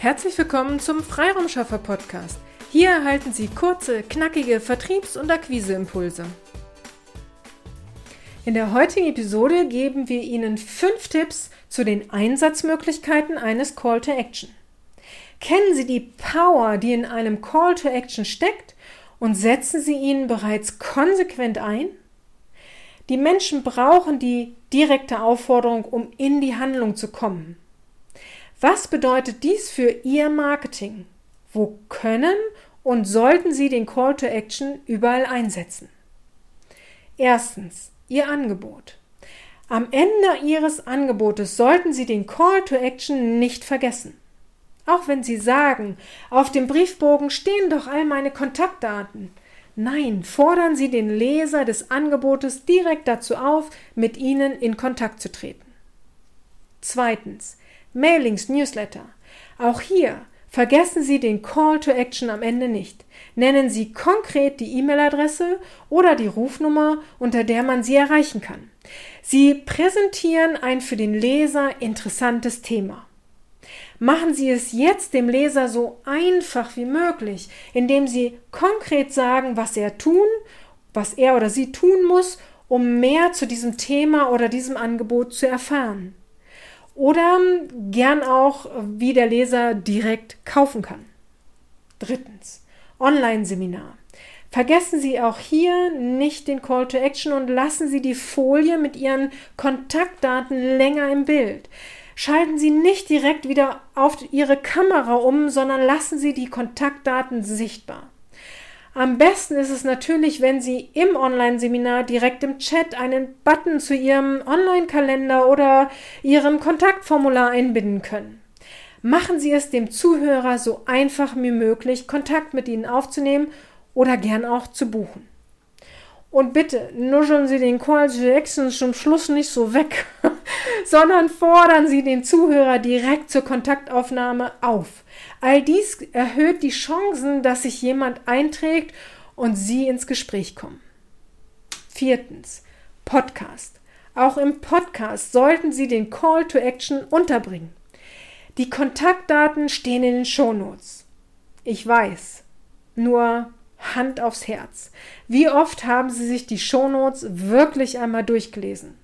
Herzlich willkommen zum Freiraumschaffer Podcast. Hier erhalten Sie kurze, knackige Vertriebs- und Akquiseimpulse. In der heutigen Episode geben wir Ihnen fünf Tipps zu den Einsatzmöglichkeiten eines Call to Action. Kennen Sie die Power, die in einem Call to Action steckt und setzen Sie ihn bereits konsequent ein? Die Menschen brauchen die direkte Aufforderung, um in die Handlung zu kommen. Was bedeutet dies für Ihr Marketing? Wo können und sollten Sie den Call to Action überall einsetzen? Erstens, Ihr Angebot. Am Ende Ihres Angebotes sollten Sie den Call to Action nicht vergessen. Auch wenn Sie sagen, auf dem Briefbogen stehen doch all meine Kontaktdaten. Nein, fordern Sie den Leser des Angebotes direkt dazu auf, mit Ihnen in Kontakt zu treten. Zweitens, Mailings, Newsletter. Auch hier vergessen Sie den Call to Action am Ende nicht. Nennen Sie konkret die E-Mail-Adresse oder die Rufnummer, unter der man Sie erreichen kann. Sie präsentieren ein für den Leser interessantes Thema. Machen Sie es jetzt dem Leser so einfach wie möglich, indem Sie konkret sagen, was er tun, was er oder sie tun muss, um mehr zu diesem Thema oder diesem Angebot zu erfahren. Oder gern auch, wie der Leser direkt kaufen kann. Drittens, Online-Seminar. Vergessen Sie auch hier nicht den Call to Action und lassen Sie die Folie mit Ihren Kontaktdaten länger im Bild. Schalten Sie nicht direkt wieder auf Ihre Kamera um, sondern lassen Sie die Kontaktdaten sichtbar. Am besten ist es natürlich, wenn Sie im Online-Seminar direkt im Chat einen Button zu Ihrem Online-Kalender oder Ihrem Kontaktformular einbinden können. Machen Sie es dem Zuhörer so einfach wie möglich, Kontakt mit Ihnen aufzunehmen oder gern auch zu buchen. Und bitte nuscheln Sie den Call to Action zum Schluss nicht so weg, sondern fordern Sie den Zuhörer direkt zur Kontaktaufnahme auf. All dies erhöht die Chancen, dass sich jemand einträgt und Sie ins Gespräch kommen. Viertens. Podcast. Auch im Podcast sollten Sie den Call to Action unterbringen. Die Kontaktdaten stehen in den Shownotes. Ich weiß. Nur Hand aufs Herz. Wie oft haben Sie sich die Shownotes wirklich einmal durchgelesen?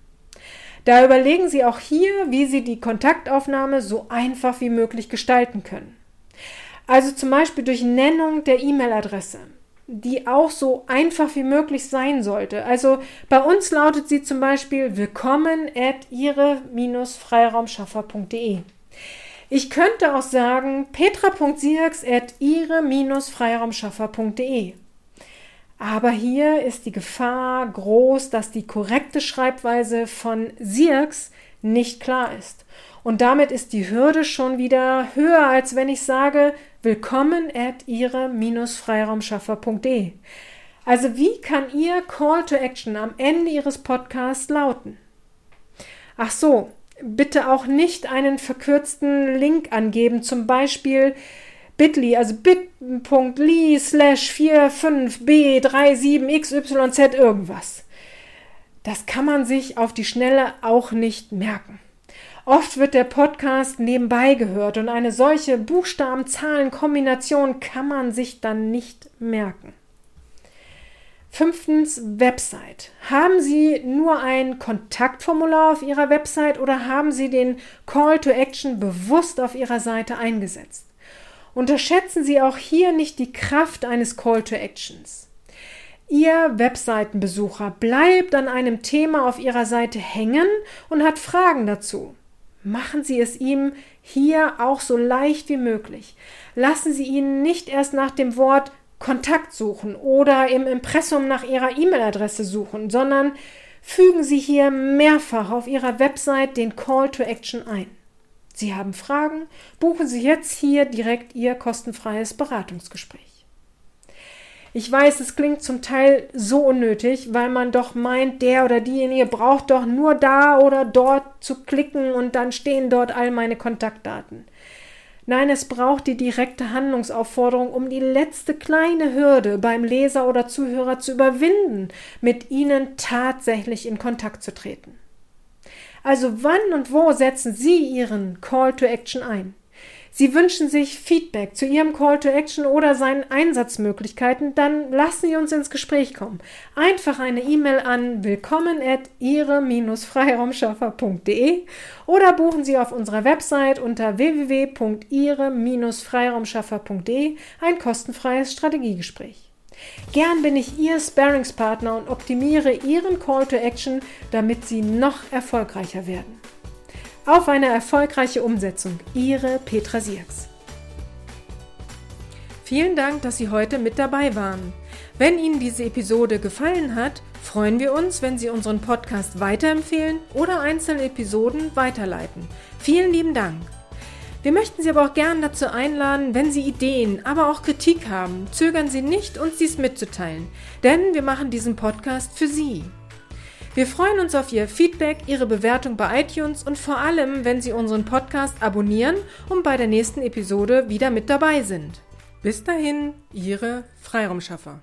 Da überlegen Sie auch hier, wie Sie die Kontaktaufnahme so einfach wie möglich gestalten können. Also zum Beispiel durch Nennung der E-Mail-Adresse, die auch so einfach wie möglich sein sollte. Also bei uns lautet sie zum Beispiel willkommen at ihre-freiraumschaffer.de. Ich könnte auch sagen petra.sierks at ihre-freiraumschaffer.de. Aber hier ist die Gefahr groß, dass die korrekte Schreibweise von Sirks nicht klar ist. Und damit ist die Hürde schon wieder höher, als wenn ich sage, willkommen at ihre-freiraumschaffer.de. Also wie kann Ihr Call to Action am Ende Ihres Podcasts lauten? Ach so, bitte auch nicht einen verkürzten Link angeben, zum Beispiel bit.ly, also bit.ly slash 45b37xyz irgendwas. Das kann man sich auf die Schnelle auch nicht merken. Oft wird der Podcast nebenbei gehört und eine solche Buchstaben-Zahlen-Kombination kann man sich dann nicht merken. Fünftens, Website. Haben Sie nur ein Kontaktformular auf Ihrer Website oder haben Sie den Call to Action bewusst auf Ihrer Seite eingesetzt? Unterschätzen Sie auch hier nicht die Kraft eines Call to Actions. Ihr Webseitenbesucher bleibt an einem Thema auf Ihrer Seite hängen und hat Fragen dazu. Machen Sie es ihm hier auch so leicht wie möglich. Lassen Sie ihn nicht erst nach dem Wort Kontakt suchen oder im Impressum nach Ihrer E-Mail-Adresse suchen, sondern fügen Sie hier mehrfach auf Ihrer Website den Call to Action ein. Sie haben Fragen, buchen Sie jetzt hier direkt Ihr kostenfreies Beratungsgespräch. Ich weiß, es klingt zum Teil so unnötig, weil man doch meint, der oder diejenige braucht doch nur da oder dort zu klicken und dann stehen dort all meine Kontaktdaten. Nein, es braucht die direkte Handlungsaufforderung, um die letzte kleine Hürde beim Leser oder Zuhörer zu überwinden, mit ihnen tatsächlich in Kontakt zu treten. Also wann und wo setzen Sie Ihren Call to Action ein? Sie wünschen sich Feedback zu Ihrem Call to Action oder seinen Einsatzmöglichkeiten, dann lassen Sie uns ins Gespräch kommen. Einfach eine E-Mail an willkommen at ihre-freiraumschaffer.de oder buchen Sie auf unserer Website unter www.ihre-freiraumschaffer.de ein kostenfreies Strategiegespräch. Gern bin ich Ihr Sparringspartner und optimiere Ihren Call to Action, damit Sie noch erfolgreicher werden. Auf eine erfolgreiche Umsetzung. Ihre Petra Sierks. Vielen Dank, dass Sie heute mit dabei waren. Wenn Ihnen diese Episode gefallen hat, freuen wir uns, wenn Sie unseren Podcast weiterempfehlen oder einzelne Episoden weiterleiten. Vielen lieben Dank. Wir möchten Sie aber auch gern dazu einladen, wenn Sie Ideen, aber auch Kritik haben, zögern Sie nicht, uns dies mitzuteilen, denn wir machen diesen Podcast für Sie. Wir freuen uns auf Ihr Feedback, Ihre Bewertung bei iTunes und vor allem, wenn Sie unseren Podcast abonnieren und bei der nächsten Episode wieder mit dabei sind. Bis dahin, Ihre Freiraumschaffer.